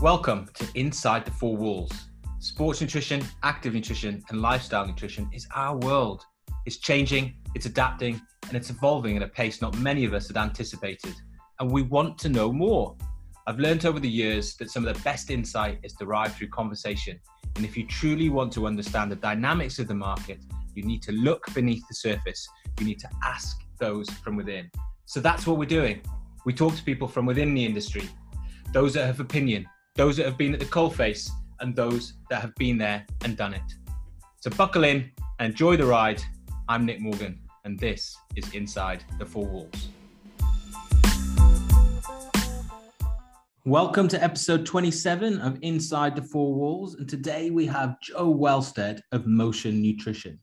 Welcome to Inside the Four Walls. Sports nutrition, active nutrition, and lifestyle nutrition is our world. It's changing, it's adapting, and it's evolving at a pace not many of us had anticipated. And we want to know more. I've learned over the years that some of the best insight is derived through conversation. And if you truly want to understand the dynamics of the market, you need to look beneath the surface. You need to ask those from within. So that's what we're doing. We talk to people from within the industry, those that have opinion, those that have been at the coalface, and those that have been there and done it. So buckle in and enjoy the ride. I'm Nick Morgan, and this is Inside the Four Walls. Welcome to episode 27 of Inside the Four Walls. And today we have Joe Wellstead of Motion Nutrition.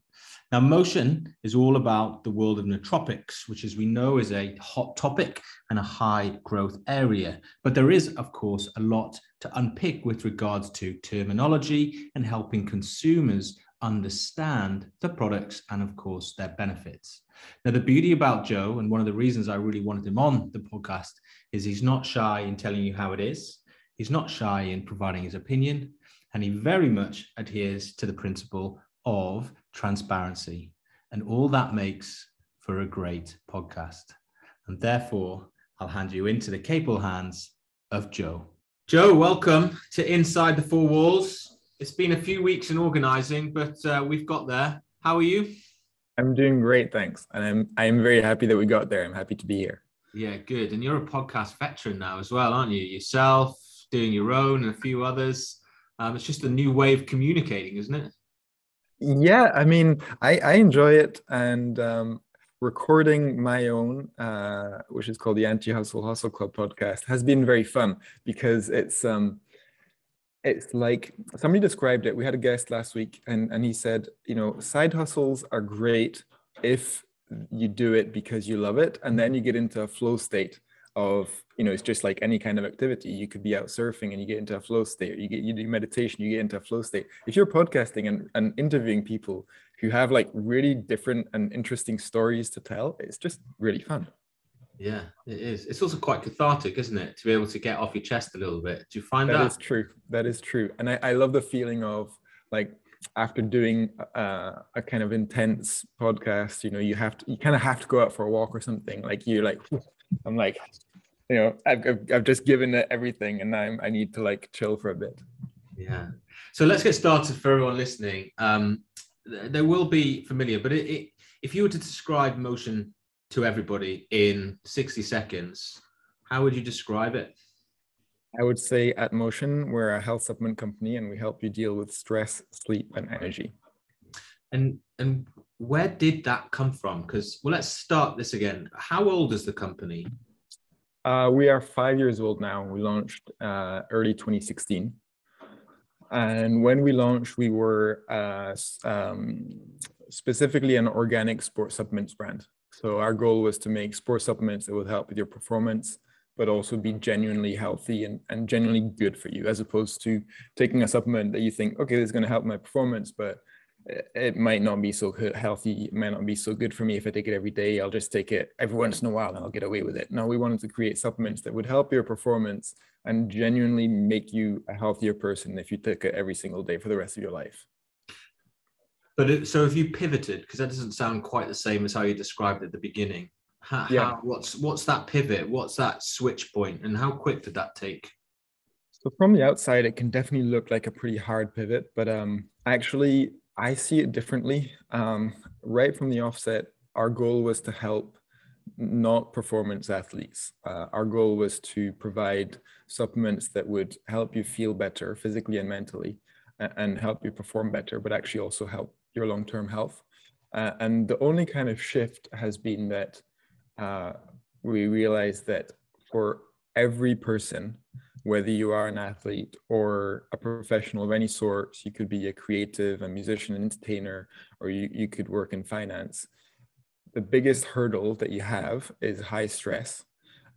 Now, motion is all about the world of nootropics, which, as we know, is a hot topic and a high growth area. But there is, of course, a lot to unpick with regards to terminology and helping consumers understand the products and, of course, their benefits. Now, the beauty about Joe, and one of the reasons I really wanted him on the podcast, is he's not shy in telling you how it is. He's not shy in providing his opinion, and he very much adheres to the principle of transparency. And all that makes for a great podcast. And therefore, I'll hand you into the capable hands of Joe. Joe, welcome to Inside the Four Walls. It's been a few weeks in organizing, but uh, we've got there. How are you? I'm doing great, thanks. And I'm I'm very happy that we got there. I'm happy to be here. Yeah, good. And you're a podcast veteran now as well, aren't you? Yourself, doing your own, and a few others. Um, it's just a new way of communicating, isn't it? Yeah, I mean, I, I enjoy it, and um, recording my own, uh, which is called the Anti Hustle Hustle Club podcast, has been very fun because it's um, it's like somebody described it. We had a guest last week, and and he said, you know, side hustles are great if you do it because you love it, and then you get into a flow state of you know it's just like any kind of activity. You could be out surfing and you get into a flow state you get you do meditation you get into a flow state. If you're podcasting and, and interviewing people who have like really different and interesting stories to tell it's just really fun. Yeah it is. It's also quite cathartic isn't it to be able to get off your chest a little bit? Do you find that that? is true. That is true. And i, I love the feeling of like after doing uh, a kind of intense podcast you know you have to you kind of have to go out for a walk or something. Like you're like i'm like you know I've, I've, I've just given it everything and I'm, i need to like chill for a bit. Yeah. So let's get started for everyone listening. Um there will be familiar but it, it, if you were to describe motion to everybody in 60 seconds how would you describe it? I would say at motion we're a health supplement company and we help you deal with stress sleep and energy. And and where did that come from? Because well let's start this again. How old is the company uh, we are five years old now. We launched uh, early 2016. And when we launched, we were uh, um, specifically an organic sports supplements brand. So our goal was to make sports supplements that would help with your performance, but also be genuinely healthy and, and genuinely good for you, as opposed to taking a supplement that you think, okay, this is going to help my performance, but it might not be so healthy it might not be so good for me if i take it every day. I'll just take it every once in a while and i'll get away with it. No we wanted to create supplements that would help your performance and genuinely make you a healthier person if you took it every single day for the rest of your life. But it, so if you pivoted because that doesn't sound quite the same as how you described at the beginning. How, yeah. How, what's what's that pivot? What's that switch point? And how quick did that take? So from the outside it can definitely look like a pretty hard pivot but um actually I see it differently. Um, right from the offset, our goal was to help not performance athletes. Uh, our goal was to provide supplements that would help you feel better physically and mentally and help you perform better, but actually also help your long term health. Uh, and the only kind of shift has been that uh, we realized that for every person, whether you are an athlete or a professional of any sort, you could be a creative, a musician, an entertainer, or you, you could work in finance. The biggest hurdle that you have is high stress.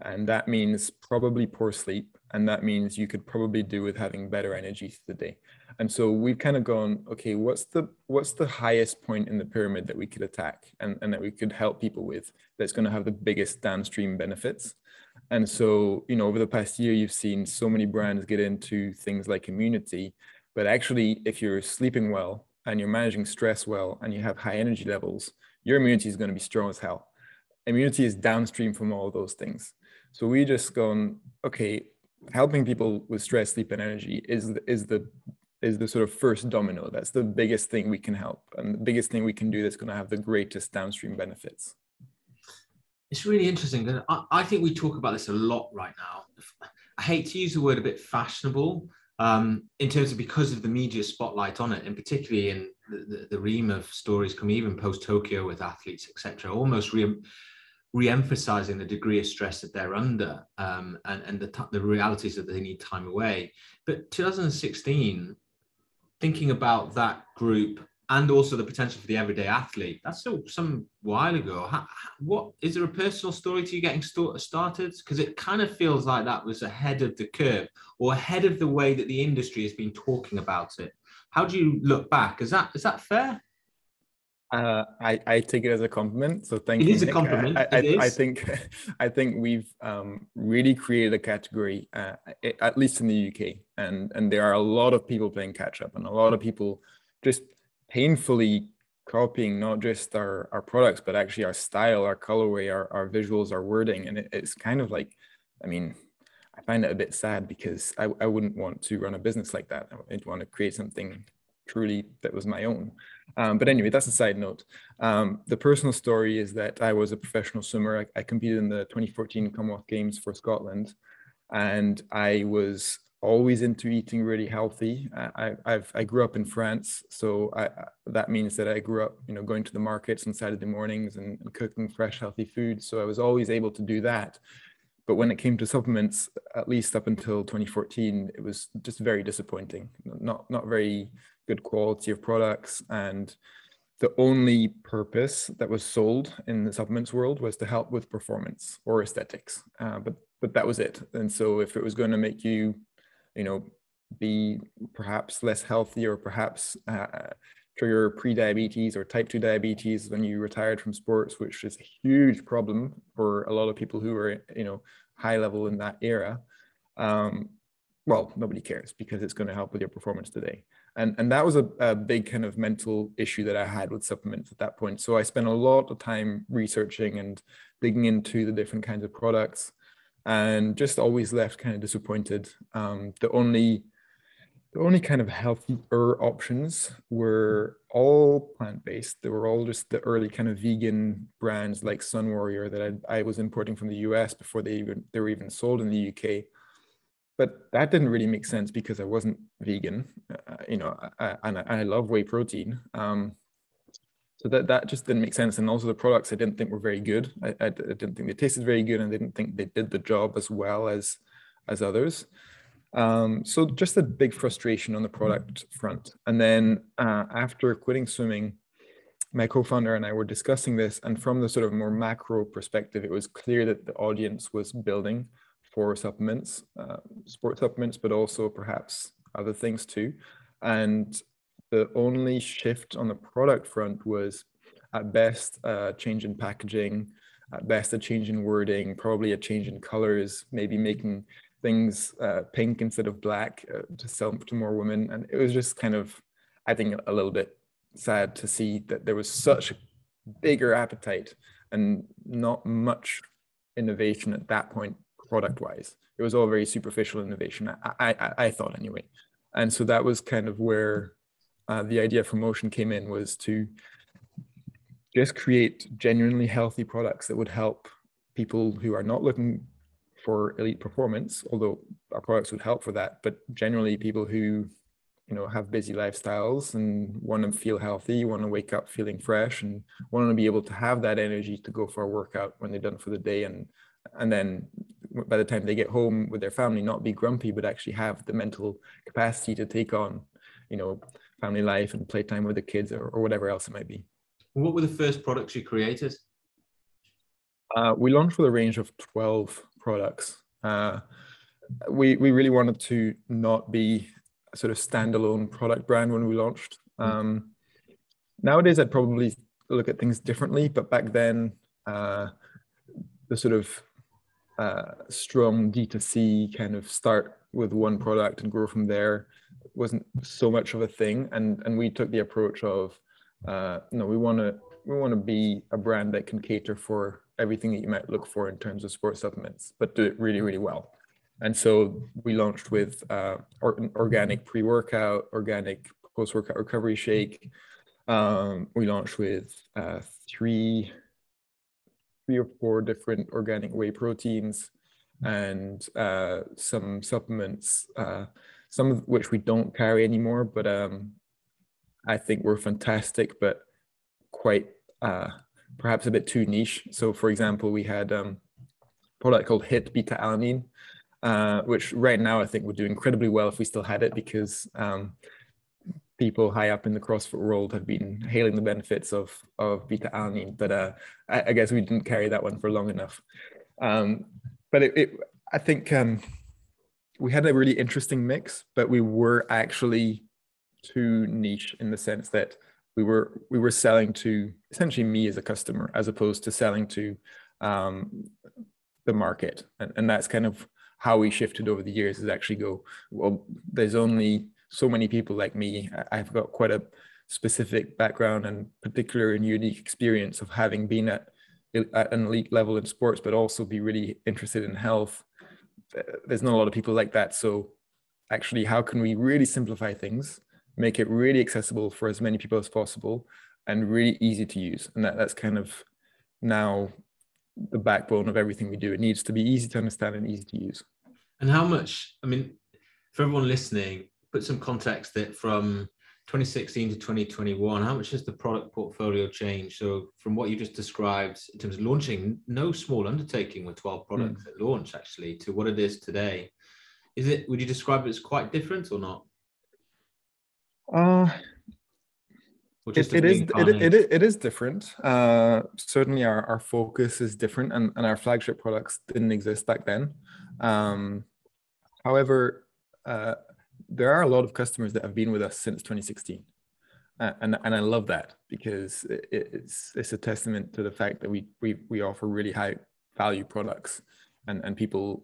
And that means probably poor sleep. And that means you could probably do with having better energy through the day. And so we've kind of gone, okay, what's the what's the highest point in the pyramid that we could attack and, and that we could help people with that's going to have the biggest downstream benefits? And so, you know, over the past year, you've seen so many brands get into things like immunity. But actually, if you're sleeping well and you're managing stress well and you have high energy levels, your immunity is going to be strong as hell. Immunity is downstream from all those things. So we just gone, okay, helping people with stress, sleep, and energy is is the is the sort of first domino. That's the biggest thing we can help, and the biggest thing we can do that's going to have the greatest downstream benefits. It's really interesting. I, I think we talk about this a lot right now. I hate to use the word a bit fashionable um, in terms of because of the media spotlight on it, and particularly in the, the, the ream of stories come even post Tokyo with athletes, etc. Almost re- re-emphasizing the degree of stress that they're under um, and, and the, the realities that they need time away. But 2016, thinking about that group and also the potential for the everyday athlete, that's still some while ago. How, what is there a personal story to you getting st- started? Because it kind of feels like that was ahead of the curve or ahead of the way that the industry has been talking about it. How do you look back? Is that is that fair? Uh, I, I take it as a compliment. So thank it you. It is a compliment. I, I, I, think I think we've um, really created a category, uh, at least in the UK, and and there are a lot of people playing catch up, and a lot of people just painfully copying not just our our products, but actually our style, our colorway, our our visuals, our wording, and it, it's kind of like, I mean, I find it a bit sad because I, I wouldn't want to run a business like that. I'd want to create something truly that was my own. Um, but anyway, that's a side note. Um, the personal story is that I was a professional swimmer. I, I, competed in the 2014 Commonwealth Games for Scotland, and I was always into eating really healthy. I, I've, I grew up in France, so I, that means that I grew up, you know, going to the markets on Saturday mornings and, and cooking fresh, healthy food. So I was always able to do that. But when it came to supplements, at least up until 2014, it was just very disappointing. Not not very good quality of products and the only purpose that was sold in the supplements world was to help with performance or aesthetics uh, but but that was it and so if it was going to make you you know be perhaps less healthy or perhaps uh, trigger pre-diabetes or type 2 diabetes when you retired from sports which is a huge problem for a lot of people who are you know high level in that era. Um, well nobody cares because it's going to help with your performance today. And and that was a, a big kind of mental issue that i had with supplements at that point. So i spent a lot of time researching and digging into the different kinds of products and just always left kind of disappointed. Um, the only the only kind of healthier options were all plant-based. They were all just the early kind of vegan brands like Sunwarrior that I, I was importing from the us before they even they were even sold in the uk but that didn't really make sense because I wasn't vegan, uh, you know, I, and, I, I love whey protein. Um, so that, that just didn't make sense. And also the products I didn't think were very good. I, I, I, didn't think they tasted very good and I didn't think they did the job as well as, as others. Um, so just a big frustration on the product front. And then uh, after quitting swimming, my co-founder and I were discussing this and from the sort of more macro perspective, it was clear that the audience was building for supplements, uh, sport supplements, but also perhaps other things too. And the only shift on the product front was at best a change in packaging, at best a change in wording, probably a change in colors, maybe making things uh, pink instead of black uh, to sell to more women. And it was just kind of, I think, a little bit sad to see that there was such a bigger appetite and not much innovation at that point product wise. It was all very superficial innovation, I, I, I thought anyway. And so that was kind of where uh, the idea for Motion came in was to just create genuinely healthy products that would help people who are not looking for elite performance, although our products would help for that, but generally people who you know have busy lifestyles and want to feel healthy want to wake up feeling fresh and want to be able to have that energy to go for a workout when they're done for the day and and then by the time they get home with their family not be grumpy but actually have the mental capacity to take on you know family life and playtime with the kids or, or whatever else it might be. What were the first products you created? Uh, we launched with a range of 12 products. Uh, we we really wanted to not be a sort of standalone product brand when we launched. Mm. um, nowadays i'd probably look at things differently but back then uh, the sort of uh, strong D2C kind of start with one product and grow from there wasn't so much of a thing. And and we took the approach of uh, no, we want to we want to be a brand that can cater for everything that you might look for in terms of sports supplements, but do it really really well. And so we launched with uh, or, organic pre-workout, organic post-workout recovery shake. Um, we launched with uh, three three or four different organic whey proteins and uh, some supplements, uh, some of which we don't carry anymore, but um, I think were fantastic, but quite uh, perhaps a bit too niche. So, for example, we had um, a product called Hit Beta Alanine, uh, which right now I think would do incredibly well if we still had it because um, people high up in the CrossFit world have been hailing the benefits of of beta alanine, but uh, I, I, guess we didn't carry that one for long enough. Um, but it, it, I think um, we had a really interesting mix, but we were actually too niche in the sense that we were we were selling to essentially me as a customer as opposed to selling to um, the market, and, and that's kind of how we shifted over the years. Is actually go well. There's only so many people like me. I've got quite a specific background and particular and unique experience of having been at, at an elite level in sports, but also be really interested in health. There's not a lot of people like that. So, actually, how can we really simplify things, make it really accessible for as many people as possible, and really easy to use? And that, that's kind of now the backbone of everything we do. It needs to be easy to understand and easy to use. And how much, I mean, for everyone listening, put some context that from 2016 to 2021, how much has the product portfolio changed? So from what you just described in terms of launching, no small undertaking with 12 products mm. at launch actually to what it is today. Is it, would you describe it as quite different or not? Uh, it, it is it, it, it is different uh, certainly our, our focus is different and, and our flagship products didn't exist back then um, however uh, there are a lot of customers that have been with us since 2016 uh, and and I love that because it, it's it's a testament to the fact that we we we offer really high value products and and people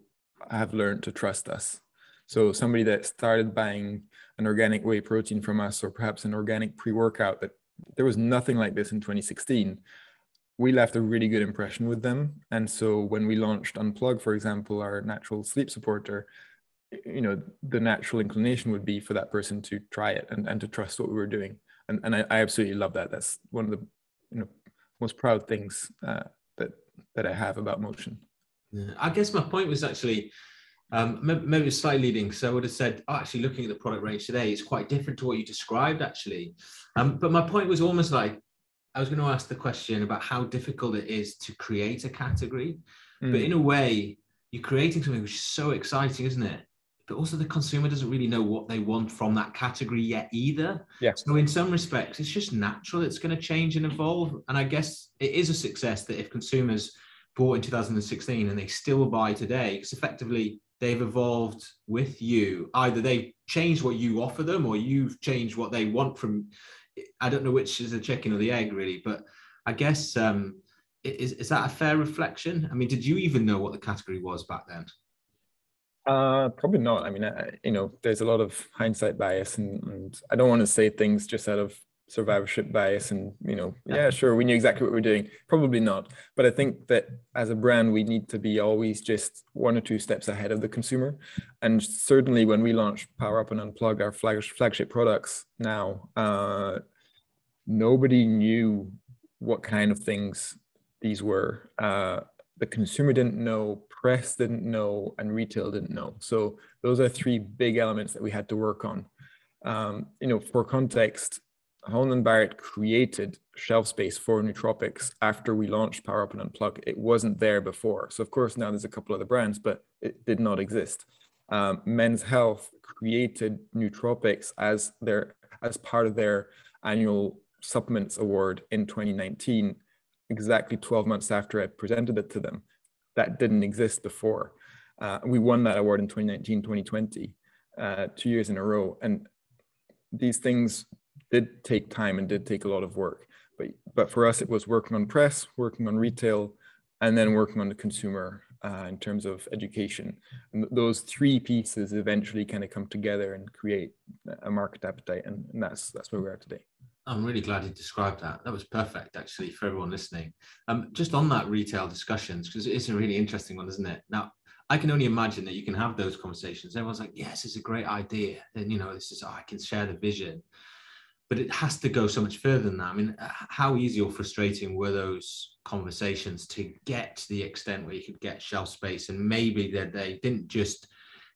have learned to trust us. So somebody that started buying an organic whey protein from us or perhaps an organic pre-workout that there was nothing like this in 2016 we left a really good impression with them. And so when we launched unplug for example our natural sleep supporter you know the natural inclination would be for that person to try it and, and to trust what we were doing and, and I, I absolutely love that that's one of the you know most proud things uh, that that i have about motion yeah. i guess my point was actually um, maybe slightly leading. So I would have said, oh, actually, looking at the product range today, it's quite different to what you described, actually. Um, but my point was almost like I was going to ask the question about how difficult it is to create a category. Mm. But in a way, you're creating something which is so exciting, isn't it? But also the consumer doesn't really know what they want from that category yet either. Yeah. So in some respects, it's just natural. It's going to change and evolve. And I guess it is a success that if consumers bought in 2016 and they still buy today, because effectively they've evolved with you. Either they've changed what you offer them, or you've changed what they want from. I don't know which is the chicken or the egg, really, but I guess um, is is that a fair reflection? I mean, did you even know what the category was back then? Uh, probably not. I mean, I, you know, there's a lot of hindsight bias, and, and I don't want to say things just out of survivorship bias and you know yeah. sure we knew exactly what we are doing. Probably not. But i think that as a brand we need to be always just one or two steps ahead of the consumer. And certainly when we launch power up and unplug our flag, flagship products now uh, nobody knew what kind of things these were. Uh, the consumer didn't know press didn't know and retail didn't know so those are three big elements that we had to work on um, you know for context Holland Barrett created shelf space for nootropics after we launched Power Up and Unplug. It wasn't there before. So of course now there's a couple other brands, but it did not exist. Um, Men's Health created nootropics as their as part of their annual supplements award in 2019, exactly 12 months after I presented it to them. That didn't exist before. Uh, we won that award in 2019, 2020, uh, two years in a row. And these things did take time and did take a lot of work. But but for us, it was working on press, working on retail, and then working on the consumer uh, in terms of education. And those three pieces eventually kind of come together and create a market appetite, and, and that's that's where we are today. I'm really glad you described that. That was perfect, actually, for everyone listening. Um, just on that retail discussions, because it's a really interesting one, isn't it? Now, I can only imagine that you can have those conversations. Everyone's like, "Yes, it's a great idea," and you know, this is oh, I can share the vision but it has to go so much further than that. I mean, how easy or frustrating were those conversations to get to the extent where you could get shelf space and maybe that they didn't just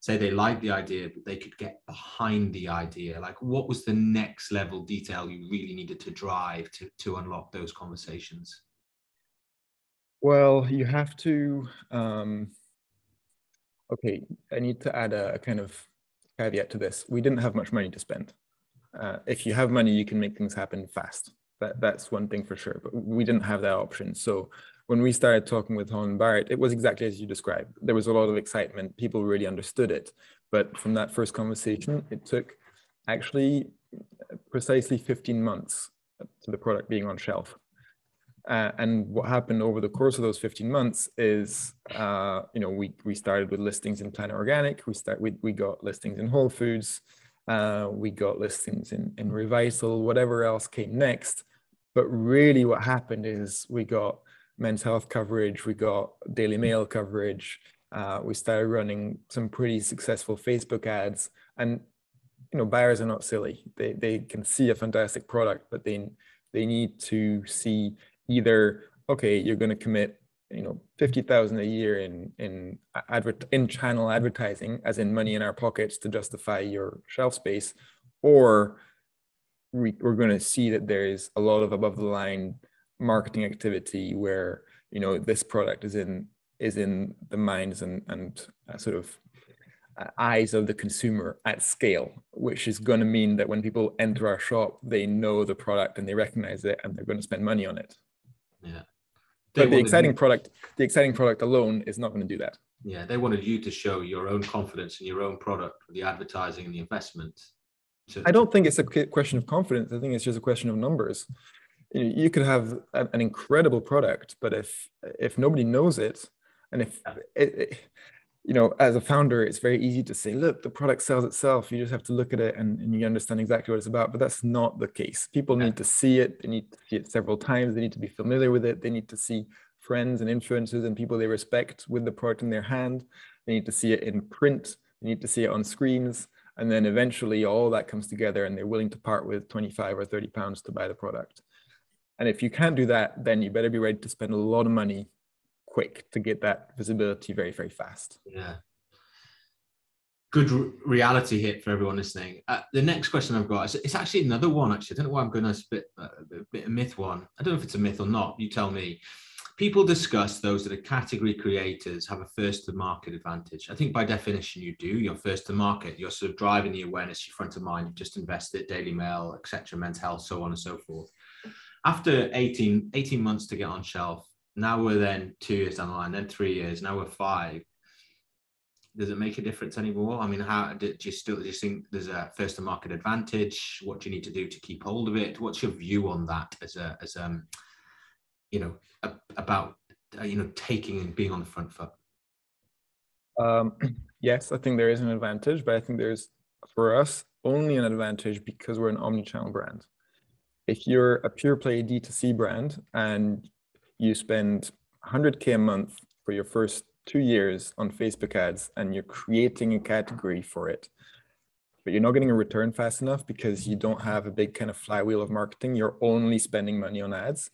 say they liked the idea, but they could get behind the idea? Like, what was the next level detail you really needed to drive to, to unlock those conversations? Well, you have to. Um, okay, I need to add a, a kind of caveat to this. We didn't have much money to spend uh, if you have money, you can make things happen fast. That, that's one thing for sure. But we didn't have that option. So when we started talking with Holland Barrett, it was exactly as you described. There was a lot of excitement. People really understood it. But from that first conversation, it took actually precisely 15 months to the product being on shelf. Uh, and what happened over the course of those 15 months is, uh, you know, we, we started with listings in Planet Organic. We start we, we got listings in Whole Foods. Uh, we got listings in, in whatever else came next. But really, what happened is we got men's health coverage, we got Daily Mail coverage, uh, we started running some pretty successful Facebook ads. And you know, buyers are not silly. They they can see a fantastic product, but they they need to see either okay, you're going to commit you know 50,000 a year in in advert in channel advertising as in money in our pockets to justify your shelf space or we, we're going to see that there is a lot of above the line marketing activity where you know this product is in is in the minds and and uh, sort of uh, eyes of the consumer at scale which is going to mean that when people enter our shop they know the product and they recognize it and they're going to spend money on it yeah but the exciting product, the exciting product alone is not going to do that. Yeah, they wanted you to show your own confidence in your own product with the advertising and the investment. To, I don't think it's a question of confidence. I think it's just a question of numbers. You could have an incredible product, but if if nobody knows it, and if it, it, you know, as a founder, it's very easy to say, look, the product sells itself. You just have to look at it and, and you understand exactly what it's about. But that's not the case. People need to see it. They need to see it several times. They need to be familiar with it. They need to see friends and influencers and people they respect with the product in their hand. They need to see it in print. They need to see it on screens. And then eventually all that comes together and they're willing to part with 25 or 30 pounds to buy the product. And if you can't do that, then you better be ready to spend a lot of money quick to get that visibility very, very fast. Yeah. Good reality hit for everyone listening. Uh, the next question I've got is it's actually another one. Actually, I don't know why I'm going to spit uh, a bit of myth one. I don't know if it's a myth or not. You tell me. People discuss those that are category creators have a first to market advantage. I think by definition you do. You're first to market. You're sort of driving the awareness. You're front of mind. You've just invested, Daily Mail, etc., Men's Health, so on and so forth. After 18, 18 months to get on shelf, now we're then two years down the line, then three years, now we're five. Does it make a difference anymore? I mean, how do you still do you think there's a first to market advantage? What do you need to do to keep hold of it? What's your view on that as a as um you know a, about uh, you know taking and being on the front foot? Um, yes, I think there is an advantage, but I think there's for us only an advantage because we're an omni-channel brand. If you're a pure play D2C brand and you spend 100K a month for your first two years on Facebook ads and you're creating a category for it, but you're not getting a return fast enough because you don't have a big kind of flywheel of marketing. You're only spending money on ads.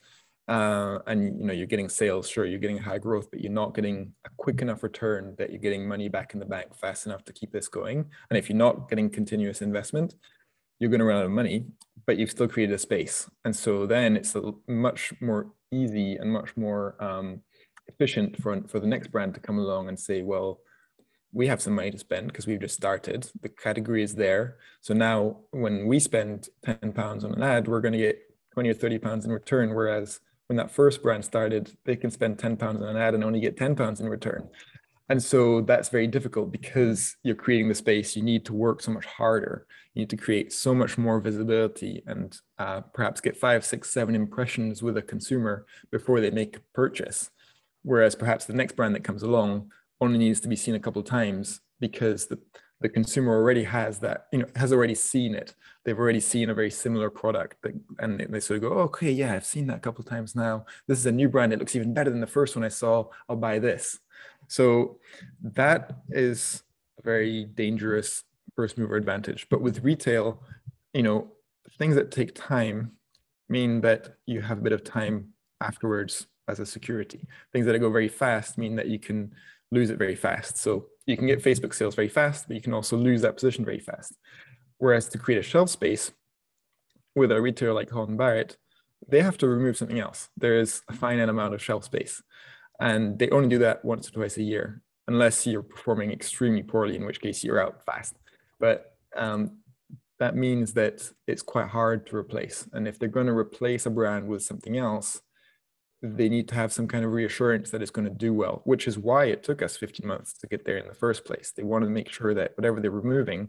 Uh, and you know you're getting sales sure you're getting high growth but you're not getting a quick enough return that you're getting money back in the bank fast enough to keep this going and if you're not getting continuous investment you're going to run out of money but you've still created a space and so then it's much more easy and much more um, efficient for, for the next brand to come along and say, well, we have some money to spend because we've just started. The category is there. So now when we spend 10 pounds on an ad, we're going to get 20 or 30 pounds in return. Whereas when that first brand started, they can spend 10 pounds on an ad and only get 10 pounds in return. And so that's very difficult because you're creating the space. You need to work so much harder. You need to create so much more visibility and uh, perhaps get five, six, seven impressions with a consumer before they make a purchase. whereas perhaps the next brand that comes along only needs to be seen a couple of times because the, the consumer already has that, you know, has already seen it. They've already seen a very similar product that, and they sort of go, oh, okay, yeah, I've seen that a couple of times now. This is a new brand. It looks even better than the first one I saw. I'll buy this. So that is a very dangerous first mover advantage. But with retail, you know, things that take time mean that you have a bit of time afterwards as a security. Things that go very fast mean that you can lose it very fast. So you can get Facebook sales very fast, but you can also lose that position very fast. Whereas to create a shelf space with a retailer like Holland Barrett, they have to remove something else. There is a finite amount of shelf space. And they only do that once or twice a year, unless you're performing extremely poorly, in which case you're out fast. But um, that means that it's quite hard to replace. And if they're going to replace a brand with something else, they need to have some kind of reassurance that it's going to do well, which is why it took us 15 months to get there in the first place. They wanted to make sure that whatever they're removing,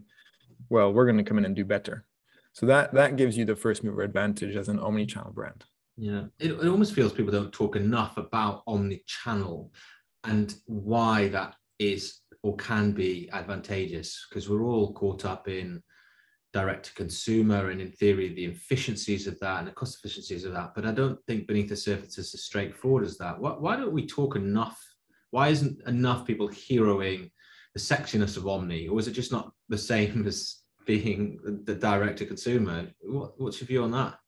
well, we're going to come in and do better. So that that gives you the first mover advantage as an omni-channel brand. Yeah, it, it almost feels people don't talk enough about omni-channel and why that is or can be advantageous because we're all caught up in direct to consumer and in theory the efficiencies of that and the cost efficiencies of that but i don't think beneath the surface is as straightforward as that. Why, why don't we talk enough? Why isn't enough people heroing the sexiness of omni or is it just not the same as being the direct to consumer? What, what's your view on that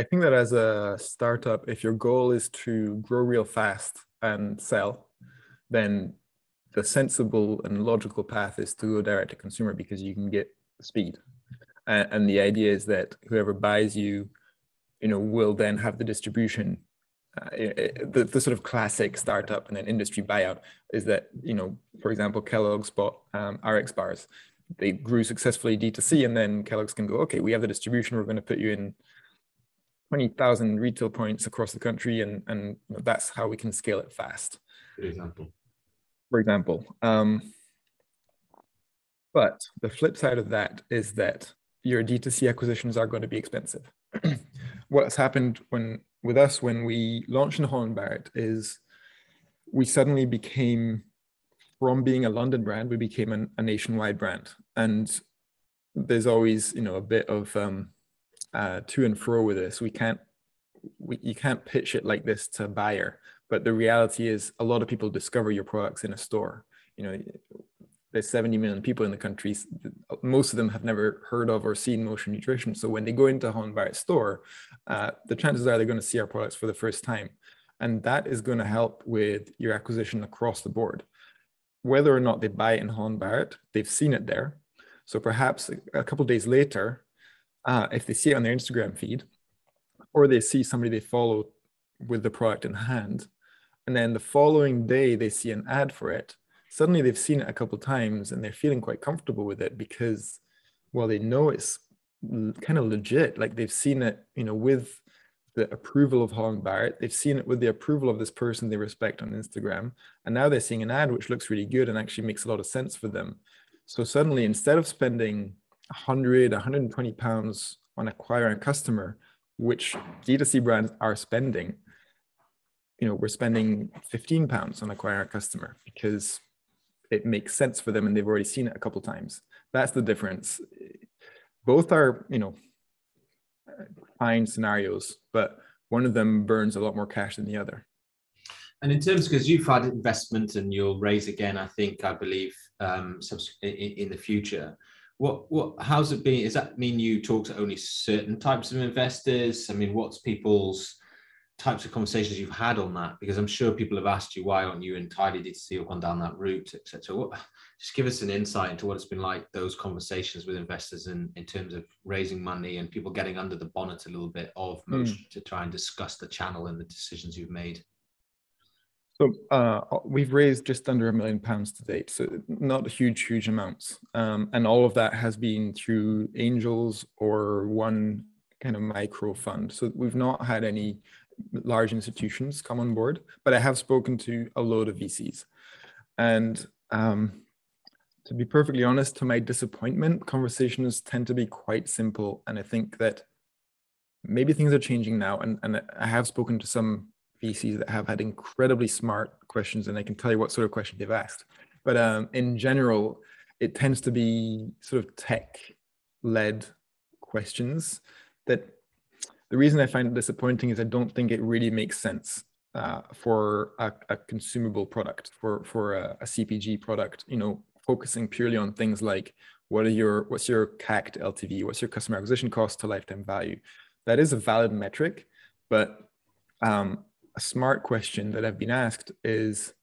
i think that as a startup if your goal is to grow real fast and sell then the sensible and logical path is to go direct to consumer because you can get speed. And, and the idea is that whoever buys you, you know, will then have the distribution. Uh, the, the sort of classic startup and then industry buyout is that, you know, for example, Kellogg's bought um, RX bars. They grew successfully D2C, and then Kellogg's can go, okay, we have the distribution. We're going to put you in 20,000 retail points across the country, and, and that's how we can scale it fast. For example. For example. Um, but the flip side of that is that your D2C acquisitions are going to be expensive. What's happened when with us when we launched in Holland Barrett is we suddenly became from being a London brand, we became an, a nationwide brand. And there's always, you know, a bit of um, uh, to and fro with this. We can't, we, you can't pitch it like this to a buyer. But the reality is, a lot of people discover your products in a store. You know, there's 70 million people in the country. Most of them have never heard of or seen motion nutrition. So when they go into a Holland Barrett store, uh, the chances are they're going to see our products for the first time. And that is going to help with your acquisition across the board. Whether or not they buy it in Holland Barrett, they've seen it there. So perhaps a couple days later, uh, if they see it on their Instagram feed, or they see somebody they follow with the product in hand, and then the following day they see an ad for it, suddenly they've seen it a couple times and they're feeling quite comfortable with it because well they know it's kind of legit. Like they've seen it you know with the approval of Holland Barrett. They've seen it with the approval of this person they respect on Instagram. And now they're seeing an ad which looks really good and actually makes a lot of sense for them. So suddenly instead of spending 100 120 pounds on acquiring a customer which D2C brands are spending you know we're spending 15 pounds on acquiring a customer because it makes sense for them and they've already seen it a couple times. That's the difference. Both are, you know, fine scenarios, but one of them burns a lot more cash than the other. And in terms, because you've had investment and you'll raise again, I think, I believe, um, in the future. What, what, how's it been? Does that mean you talk to only certain types of investors? I mean, what's people's types of conversations you've had on that because i'm sure people have asked you why aren't you entirely d2c or gone down that route etc just give us an insight into what it's been like those conversations with investors in, in terms of raising money and people getting under the bonnet a little bit of motion mm. to try and discuss the channel and the decisions you've made so uh, we've raised just under a million pounds to date, so not huge, huge amounts, um, and all of that has been through angels or one kind of micro fund. So we've not had any large institutions come on board, but I have spoken to a load of VCs. And um, to be perfectly honest, to my disappointment, conversations tend to be quite simple. And I think that maybe things are changing now. And, and I have spoken to some VCs that have had incredibly smart questions, and I can tell you what sort of question they've asked. But um, in general, it tends to be sort of tech-led questions that the reason I find it disappointing is I don't think it really makes sense uh, for a, a, consumable product, for for a, a, CPG product. You know, focusing purely on things like what are your what's your CAC to LTV, what's your customer acquisition cost to lifetime value. That is a valid metric, but um, a smart question that I've been asked is,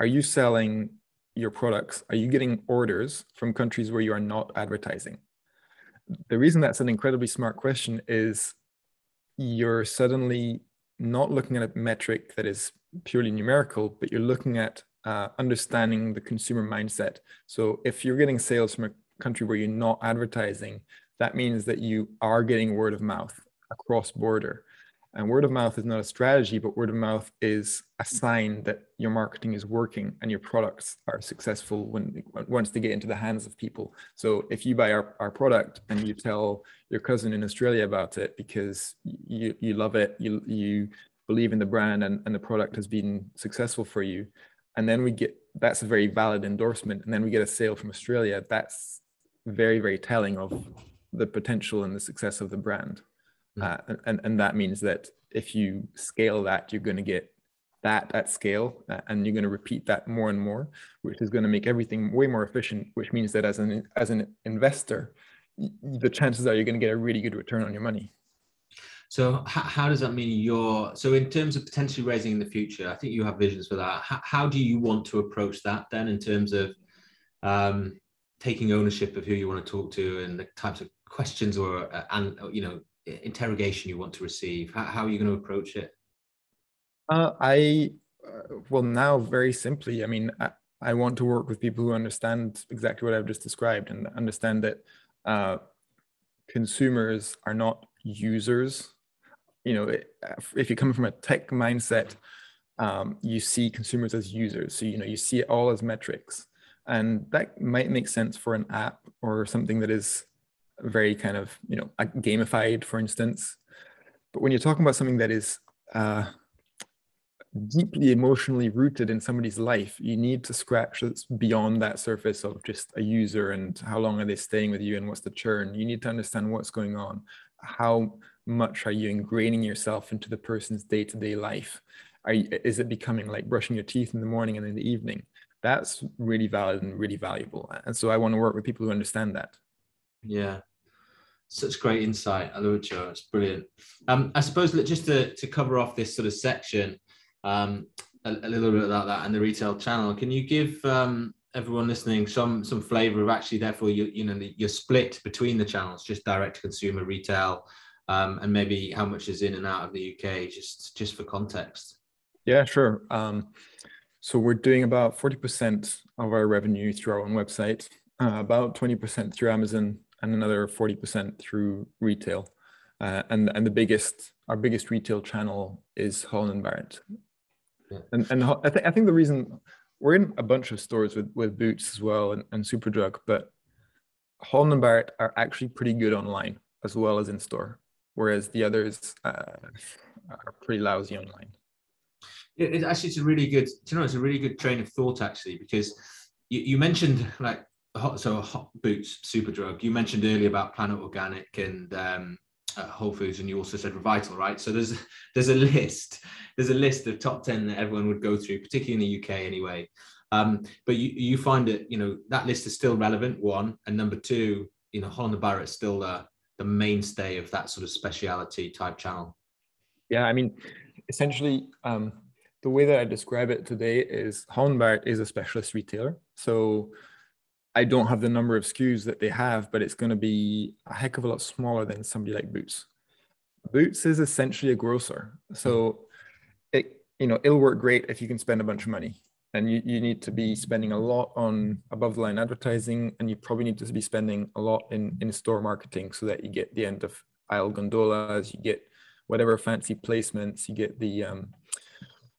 are you selling your products? Are you getting orders from countries where you are not advertising? The reason that's an incredibly smart question is you're suddenly not looking at a metric that is purely numerical, but you're looking at uh, understanding the consumer mindset. So if you're getting sales from a country where you're not advertising, that means that you are getting word of mouth across border. And word of mouth is not a strategy, but word of mouth is a sign that your marketing is working and your products are successful when once they get into the hands of people. So if you buy our, our product and you tell your cousin in Australia about it because you, you love it, you, you believe in the brand and, and the product has been successful for you, and then we get that's a very valid endorsement, and then we get a sale from Australia, that's very, very telling of the potential and the success of the brand. Uh, and, and that means that if you scale that, you're going to get that at scale uh, and you're going to repeat that more and more, which is going to make everything way more efficient, which means that as an, as an investor, the chances are you're going to get a really good return on your money. So how, how, does that mean you're, so in terms of potentially raising in the future, I think you have visions for that. How, how do you want to approach that then in terms of um, taking ownership of who you want to talk to and the types of questions or, uh, and, you know, interrogation you want to receive? How, how are you going to approach it? Uh, I, uh, well, now very simply, I mean, I, I, want to work with people who understand exactly what I've just described and understand that uh, consumers are not users. You know, if you come from a tech mindset, um, you see consumers as users. So, you know, you see it all as metrics. And that might make sense for an app or something that is very kind of you know gamified for instance. But when you're talking about something that is uh, deeply emotionally rooted in somebody's life you need to scratch beyond that surface of just a user and how long are they staying with you and what's the churn. You need to understand what's going on. How much are you ingraining yourself into the person's day-to-day life? Are you, is it becoming like brushing your teeth in the morning and in the evening? That's really valid and really valuable. And so i want to work with people who understand that. Yeah such great insight. I love it, Joe. It's brilliant. Um, I suppose just to, to cover off this sort of section, um, a, a, little bit about that and the retail channel. Can you give um, everyone listening some some flavour of actually, therefore, you you know the, your split between the channels, just direct to consumer, retail, um, and maybe how much is in and out of the UK, just just for context. Yeah, sure. Um, so we're doing about forty percent of our revenue through our own website, uh, about twenty percent through Amazon, and another 40% through retail. Uh, and and the biggest our biggest retail channel is Holland and Barrett. Yeah. And and I think I think the reason we're in a bunch of stores with with Boots as well and, and Superdrug, but Holland and Barrett are actually pretty good online as well as in store, whereas the others uh, are pretty lousy online. It, it actually it's a really good. you know it's a really good train of thought actually because you, you mentioned like so hot boots superdrug you mentioned earlier about planet organic and um, uh, whole foods and you also said revital right? So there's there's a list there's a list of top 10 that everyone would go through particularly in the uk anyway. Um, but you you find that you know that list is still relevant one and number two you know holland and barrett still the the mainstay of that sort of speciality type channel. Yeah i mean essentially um, the way that i describe it today is holland barrett is a specialist retailer. So I don't have the number of SKUs that they have, but it's going to be a heck of a lot smaller than somebody like Boots. Boots is essentially a grocer. So it, you know, it'll work great if you can spend a bunch of money. And you, you need to be spending a lot on above the line advertising, and you probably need to be spending a lot in, in store marketing so that you get the end of aisle gondolas, you get whatever fancy placements, you get the um,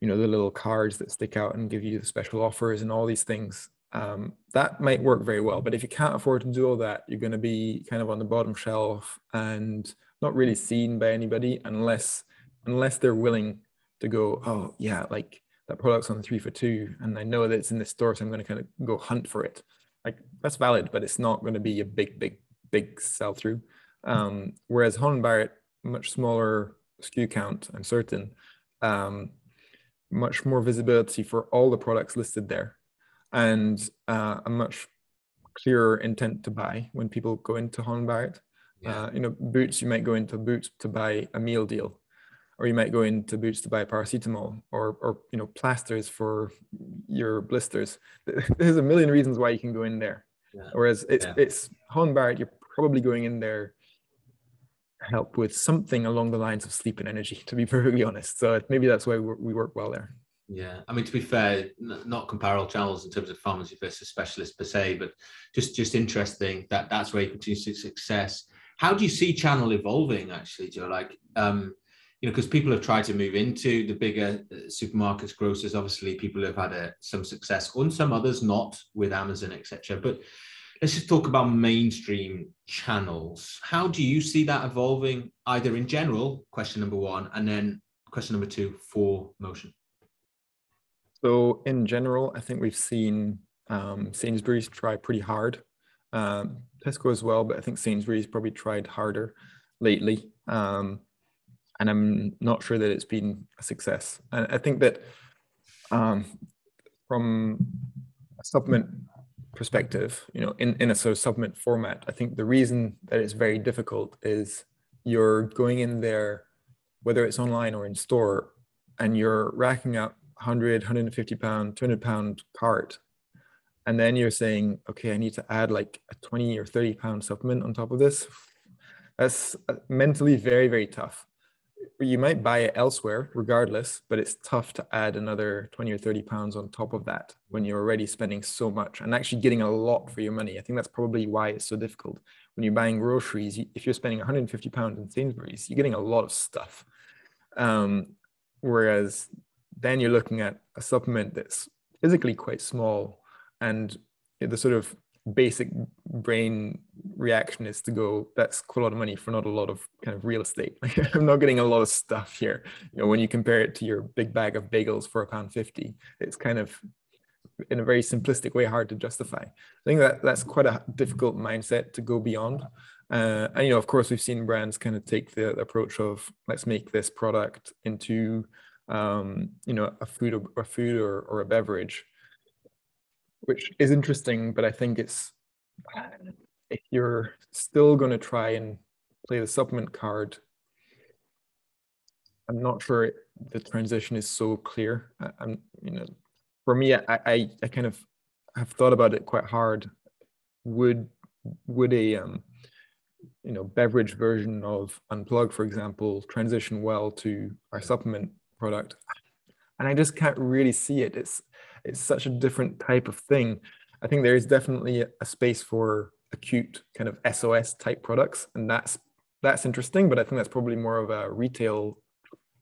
you know, the little cards that stick out and give you the special offers and all these things um, that might work very well. But if you can't afford to do all that, you're going to be kind of on the bottom shelf and not really seen by anybody unless unless they're willing to go, oh yeah, like that product's on three for two, and I know that it's in the store, so I'm going to kind of go hunt for it. Like that's valid, but it's not going to be a big, big, big sell through. Um, whereas Holland Barrett, much smaller SKU count, I'm certain, um, much more visibility for all the products listed there, and uh, a much clearer intent to buy when people go into Holland Barrett. Yeah. Uh, you know, Boots, you might go into Boots to buy a meal deal or you might go into Boots to buy paracetamol or, or you know, plasters for your blisters. There's a million reasons why you can go in there. Yeah. Whereas it's yeah. it's you're probably going in there help with something along the lines of sleep and energy, to be perfectly honest. So maybe that's why we work well there. Yeah, I mean to be fair, not comparable channels in terms of pharmacy versus specialist per se, but just just interesting that that's where you continue to success. How do you see channel evolving actually, Joe? Like, um, you know, because people have tried to move into the bigger uh, supermarkets, grocers. Obviously, people have had a, uh, some success, and some others not with Amazon, etc. But let's just talk about mainstream channels. How do you see that evolving, either in general, question number one, and then question number two for motion? So, in general, I think we've seen um, Sainsbury's try pretty hard. Um, Tesco as well, but I think Sainsbury's probably tried harder lately. Um, and I'm not sure that it's been a success. And I think that um, from a supplement perspective, you know, in, in a sort of supplement format, I think the reason that it's very difficult is you're going in there, whether it's online or in store, and you're racking up 100, 150 pound, 200 pound cart. And then you're saying, okay, I need to add like a 20 or 30 pound supplement on top of this. That's uh, mentally very, very tough you might buy it elsewhere regardless, but it's tough to add another 20 or 30 pounds on top of that when you're already spending so much and actually getting a lot for your money. I think that's probably why it's so difficult. When you're buying groceries, if you're spending 150 pounds in Sainsbury's, you're getting a lot of stuff. Um, whereas then you're looking at a supplement that's physically quite small and the sort of basic brain reaction is to go that's quite a lot of money for not a lot of kind of real estate. I'm not getting a lot of stuff here. You know when you compare it to your big bag of bagels for a pound 50 it's kind of in a very simplistic way hard to justify. I think that that's quite a difficult mindset to go beyond. Uh, and you know of course we've seen brands kind of take the, the approach of let's make this product into um, you know a food or a food or, or a beverage which is interesting, but I think it's if you're still going to try and play the supplement card, I'm not sure the transition is so clear. I, am you know, for me, I, I, I kind of have thought about it quite hard. Would would a um, you know beverage version of Unplug, for example, transition well to our supplement product? And I just can't really see it. It's it's such a different type of thing. I think there is definitely a space for acute kind of SOS type products, and that's that's interesting. But I think that's probably more of a retail,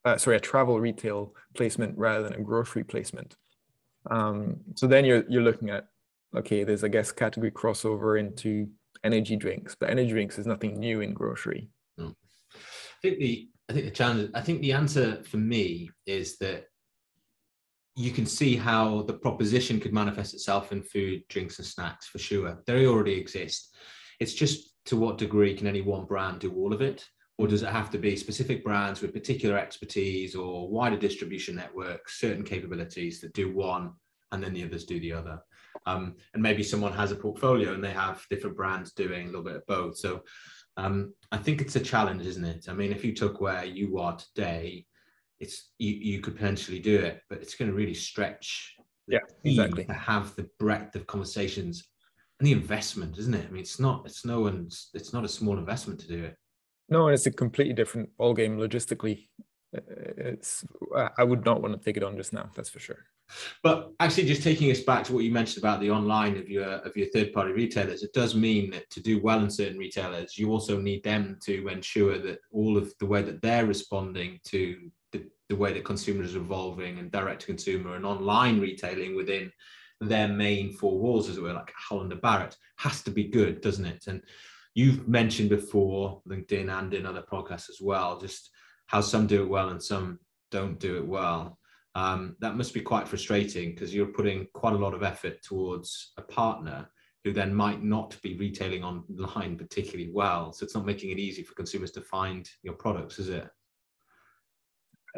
uh, sorry, a travel retail placement rather than a grocery placement. Um, so then you're you're looking at okay, there's I guess category crossover into energy drinks, but energy drinks is nothing new in grocery. No. I think the I think the challenge. I think the answer for me is that you can see how the proposition could manifest itself in food, drinks, and snacks for sure. They already exist. It's just to what degree can any one brand do all of it? Or does it have to be specific brands with particular expertise or wider distribution networks, certain capabilities that do one and then the others do the other? Um, and maybe someone has a portfolio and they have different brands doing a little bit of both. So um, I think it's a challenge, isn't it? I mean, if you took where you are today, it's you, you could potentially do it, but it's going to really stretch. Yeah, exactly. To have the breadth of conversations and the investment, isn't it? I mean, it's not. It's no one's. It's not a small investment to do it. No, and it's a completely different ball game logistically. It's. I would not want to take it on just now. That's for sure. But actually, just taking us back to what you mentioned about the online of your of your third party retailers, it does mean that to do well in certain retailers, you also need them to ensure that all of the way that they're responding to the way that consumers are evolving and direct to consumer and online retailing within their main four walls, as it were, like Holland and Barrett, has to be good, doesn't it? And you've mentioned before, LinkedIn and in other podcasts as well, just how some do it well and some don't do it well, um, that must be quite frustrating because you're putting quite a lot of effort towards a partner who then might not be retailing online particularly well. So it's not making it easy for consumers to find your products, is it?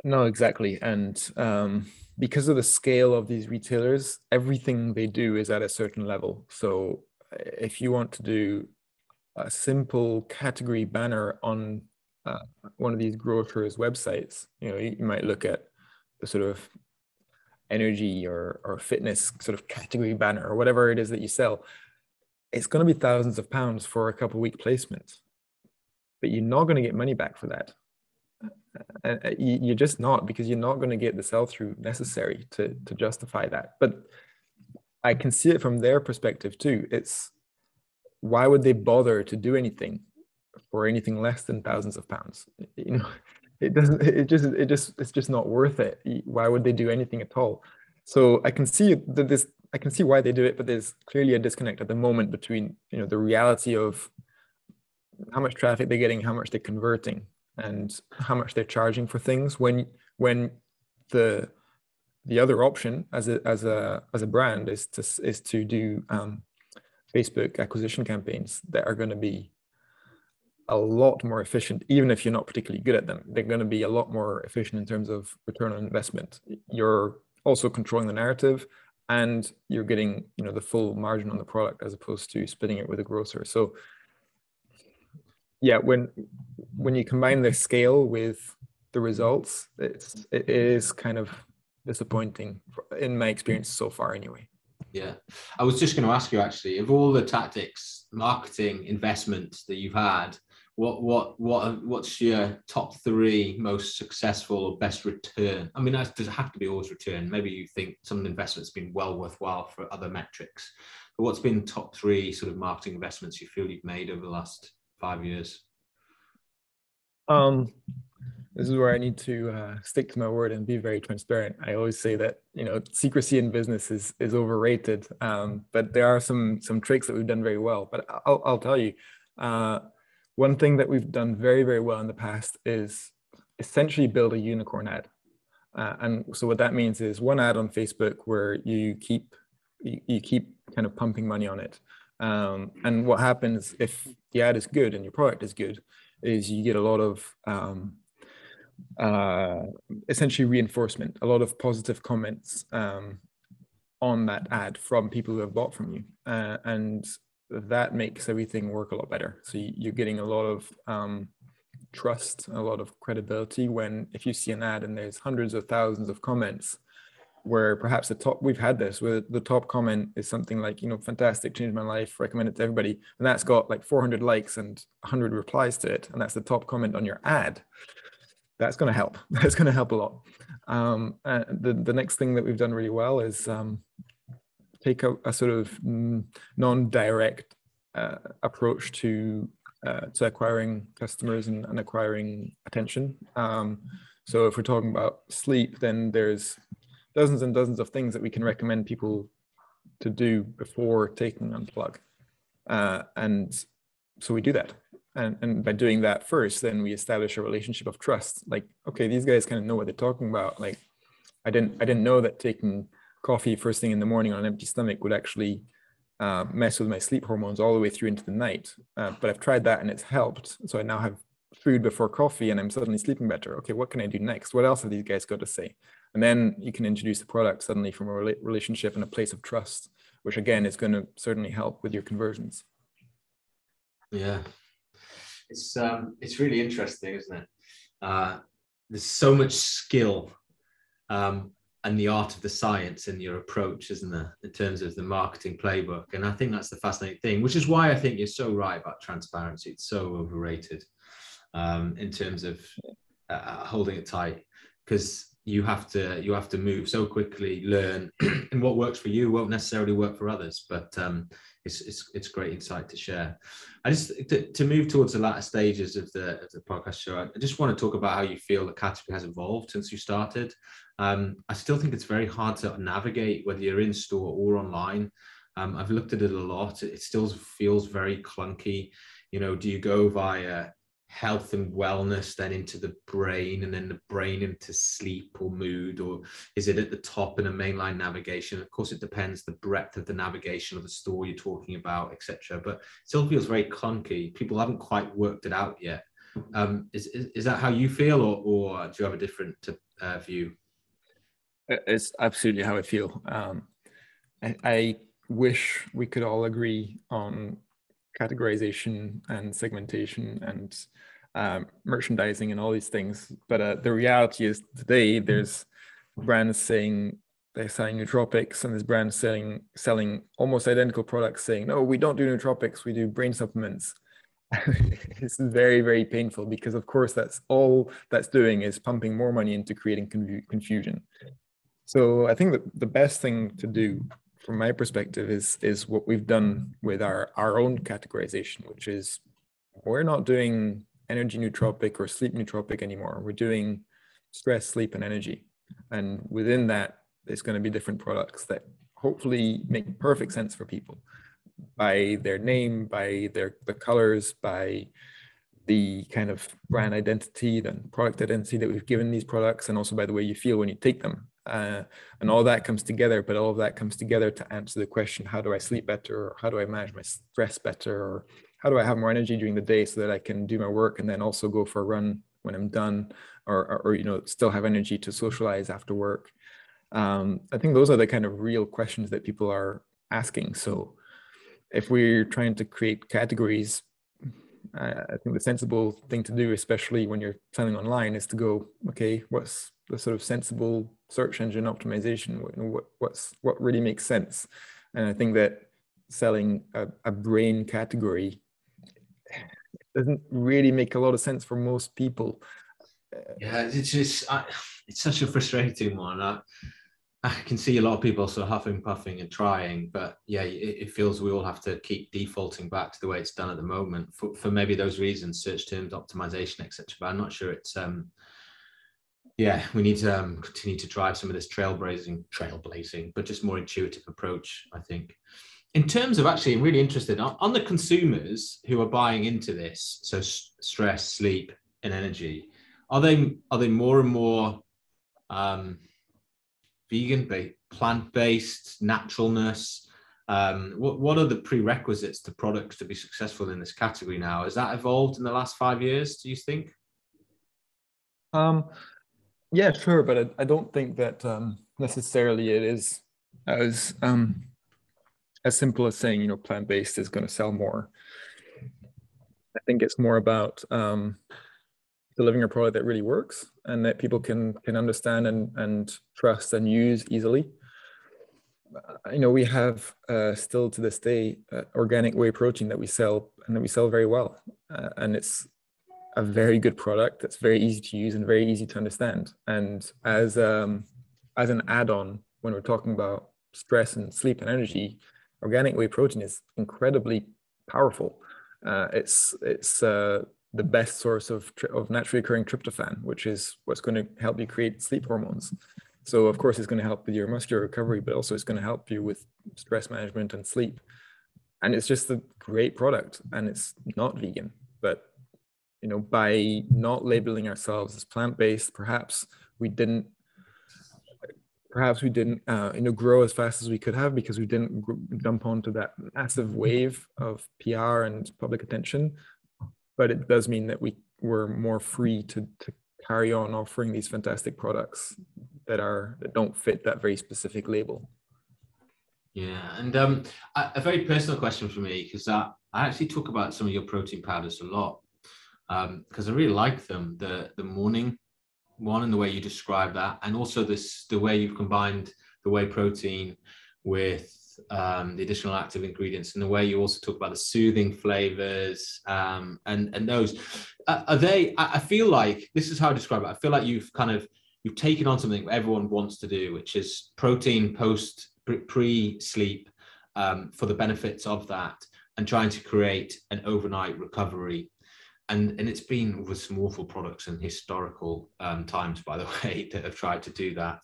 No, exactly. And um, because of the scale of these retailers, everything they do is at a certain level. So if you want to do a simple category banner on uh, one of these grocers websites, you know, you, you might look at sort of energy or, or fitness sort of category banner or whatever it is that you sell, it's going to be thousands of pounds for a couple week placement, but you're not going to get money back for that. Uh, uh you're just not because you're not going to get the sell through necessary to to justify that. But I can see it from their perspective too. It's why would they bother to do anything for anything less than thousands of pounds? You know, it doesn't. It just. It just. It's just not worth it. Why would they do anything at all? So I can see that this. I can see why they do it, but there's clearly a disconnect at the moment between you know the reality of how much traffic they're getting, how much they're converting, and how much they're charging for things. When when the the other option as a as a as a brand is to is to do um, Facebook acquisition campaigns that are going to be a lot more efficient, even if you're not particularly good at them. They're going to be a lot more efficient in terms of return on investment. You're also controlling the narrative and you're getting you know the full margin on the product as opposed to splitting it with a grocer. So yeah, when when you combine the scale with the results, it's it is kind of disappointing in my experience so far anyway. Yeah. I was just going to ask you actually, of all the tactics, marketing investments that you've had, what what what what's your top three most successful or best return? I mean, that does have to be always return. Maybe you think some investment's been well worthwhile for other metrics, but what's been top three sort of marketing investments you feel you've made over the last five years? Um, this is where I need to uh, stick to my word and be very transparent. I always say that you know secrecy in business is is overrated, um, but there are some some tricks that we've done very well. But I'll I'll tell you. Uh, one thing that we've done very, very well in the past is essentially build a unicorn ad. Uh, and so what that means is one ad on Facebook where you keep you, you keep kind of pumping money on it. Um, and what happens if the ad is good and your product is good is you get a lot of um, uh, essentially reinforcement, a lot of positive comments um, on that ad from people who have bought from you. Uh, and that makes everything work a lot better. So you're getting a lot of um, trust, a lot of credibility when if you see an ad and there's hundreds of thousands of comments where perhaps the top we've had this where the top comment is something like you know fantastic changed my life recommend it to everybody and that's got like 400 likes and 100 replies to it and that's the top comment on your ad. That's going to help. That's going to help a lot. Um, the, the next thing that we've done really well is um, take a, a sort of non-direct uh, approach to uh, to acquiring customers and, and acquiring attention. Um, so if we're talking about sleep, then there's dozens and dozens of things that we can recommend people to do before taking unplug. Uh, and so we do that. And, and by doing that first, then we establish a relationship of trust. Like, okay, these guys kind of know what they're talking about. Like, I didn't I didn't know that taking coffee first thing in the morning on an empty stomach would actually uh, mess with my sleep hormones all the way through into the night. Uh, but I've tried that and it's helped. So I now have food before coffee and I'm suddenly sleeping better. Okay, what can I do next? What else have these guys got to say? And then you can introduce the product suddenly from a relationship and a place of trust, which again is going to certainly help with your conversions. Yeah, it's um, it's really interesting, isn't it? Uh, there's so much skill um, and the art of the science in your approach, isn't there, in terms of the marketing playbook? And I think that's the fascinating thing, which is why I think you're so right about transparency. It's so overrated um, in terms of uh, holding it tight because you have to you have to move so quickly, learn, and what works for you won't necessarily work for others. But um, it's, it's it's great insight to share. I just to, to move towards the latter stages of the of the podcast show. I just want to talk about how you feel the category has evolved since you started. Um, I still think it's very hard to navigate whether you're in store or online. Um, I've looked at it a lot. It still feels very clunky. You know, do you go via health and wellness then into the brain and then the brain into sleep or mood or is it at the top in a mainline navigation of course it depends the breadth of the navigation of the store you're talking about etc but still feels very clunky people haven't quite worked it out yet um, is, is, is that how you feel or, or do you have a different uh, view it's absolutely how i feel um, I, I wish we could all agree on categorization and segmentation and um, merchandising and all these things. But uh, the reality is today there's brands saying they're selling nootropics and there's brands selling selling almost identical products saying, no, we don't do nootropics, we do brain supplements. it's very, very painful because of course that's all that's doing is pumping more money into creating confusion. So I think that the best thing to do from my perspective is is what we've done with our our own categorization which is we're not doing energy nootropic or sleep nootropic anymore. We're doing stress sleep and energy. And within that there's going to be different products that hopefully make perfect sense for people by their name by their the colors by the kind of brand identity and product identity that we've given these products and also by the way you feel when you take them uh, and all that comes together but all of that comes together to answer the question how do i sleep better? Or how do i manage my stress better? Or how do i have more energy during the day so that i can do my work and then also go for a run when i'm done? Or, or, or you know still have energy to socialize after work? Um, i think those are the kind of real questions that people are asking. So if we're trying to create categories I think the sensible thing to do, especially when you're selling online, is to go, okay, what's the sort of sensible search engine optimization? What, what's what really makes sense? And I think that selling a, a brain category doesn't really make a lot of sense for most people. Yeah, it's just I, it's such a frustrating one. I, I can see a lot of people sort of huffing, puffing, and trying, but yeah, it, it, feels we all have to keep defaulting back to the way it's done at the moment for, for maybe those reasons, search terms optimization, etc. But I'm not sure it's um, yeah, we need to um, continue to drive some of this trailblazing, trailblazing, but just more intuitive approach. I think. In terms of actually, I'm really interested on, the consumers who are buying into this. So stress, sleep, and energy. Are they are they more and more um, vegan, plant based, naturalness? Um, what, what are the prerequisites to products to be successful in this category now? Has that evolved in the last five years, do you think? Um, yeah, sure, but I, I don't think that um, necessarily it is as um, as simple as saying you know plant based is going to sell more. I think it's more about um, delivering a product that really works and that people can can understand and and trust and use easily. I know we have uh, still to this day uh, organic whey protein that we sell and that we sell very well, uh, and it's a very good product that's very easy to use and very easy to understand. And as um, as an add-on, when we're talking about stress and sleep and energy, organic whey protein is incredibly powerful. Uh, it's it's uh, the best source of of naturally occurring tryptophan, which is what's going to help you create sleep hormones. So of course, it's going to help with your muscular recovery, but also it's going to help you with stress management and sleep. And it's just a great product, and it's not vegan, but you know, by not labeling ourselves as plant-based, perhaps we didn't, perhaps we didn't, uh, you know, grow as fast as we could have because we didn't jump onto that massive wave of PR and public attention. But it does mean that we were more free to to carry on offering these fantastic products that are that don't fit that very specific label. Yeah, and um, a, a very personal question for me because I, I actually talk about some of your protein powders a lot because um, I really like them. The the morning one and the way you describe that, and also this the way you've combined the whey protein with um, the additional active ingredients, and the way you also talk about the soothing flavors um, and and those uh, are they. I, I feel like this is how I describe it. I feel like you've kind of you've taken on something everyone wants to do, which is protein post pre sleep um, for the benefits of that, and trying to create an overnight recovery and and it's been with some awful products and historical um, times, by the way, that have tried to do that.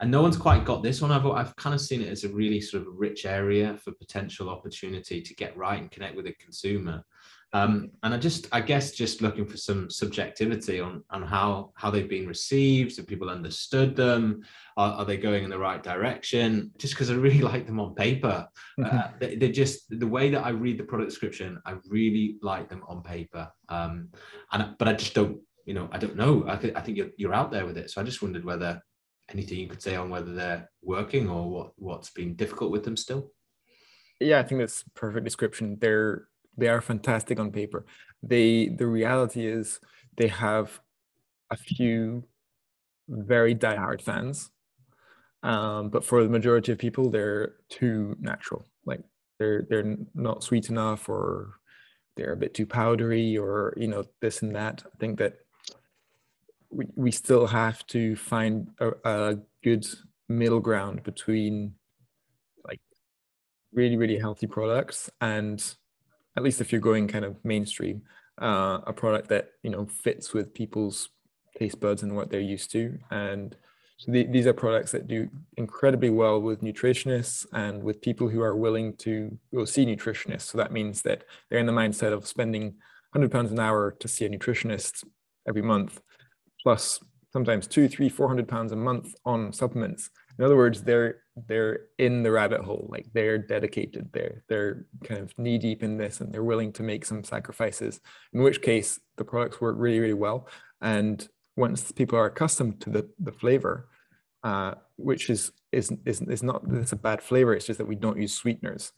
And no one's quite got this one. I've, I've kind of seen it as a really sort of rich area for potential opportunity to get right and connect with the consumer. Um, and I just, I guess, just looking for some subjectivity on on how how they've been received. Have people understood them? Are, are they going in the right direction? Just because I really like them on paper, mm-hmm. uh, they, are just the way that I read the product description. I really like them on paper. Um, and but I just don't, you know, I don't know. I, th- I think you're you're out there with it. So I just wondered whether anything you could say on whether they're working or what what's been difficult with them still. Yeah, I think that's perfect description. They're they are fantastic on paper. They the reality is they have a few very diehard fans, um, but for the majority of people, they're too natural. Like they're they're not sweet enough, or they're a bit too powdery, or you know this and that. I think that we we still have to find a, a good middle ground between like really really healthy products and at least if you're going kind of mainstream, uh, a product that you know fits with people's taste buds and what they're used to. And so the, these are products that do incredibly well with nutritionists and with people who are willing to go see nutritionists. So that means that they're in the mindset of spending 100 pounds an hour to see a nutritionist every month, plus sometimes two, three, four hundred pounds a month on supplements. In other words, they're they're in the rabbit hole, like they're dedicated, they're they're kind of knee deep in this, and they're willing to make some sacrifices. In which case, the products work really, really well. And once people are accustomed to the the flavor, uh, which is is is is not it's a bad flavor. It's just that we don't use sweeteners.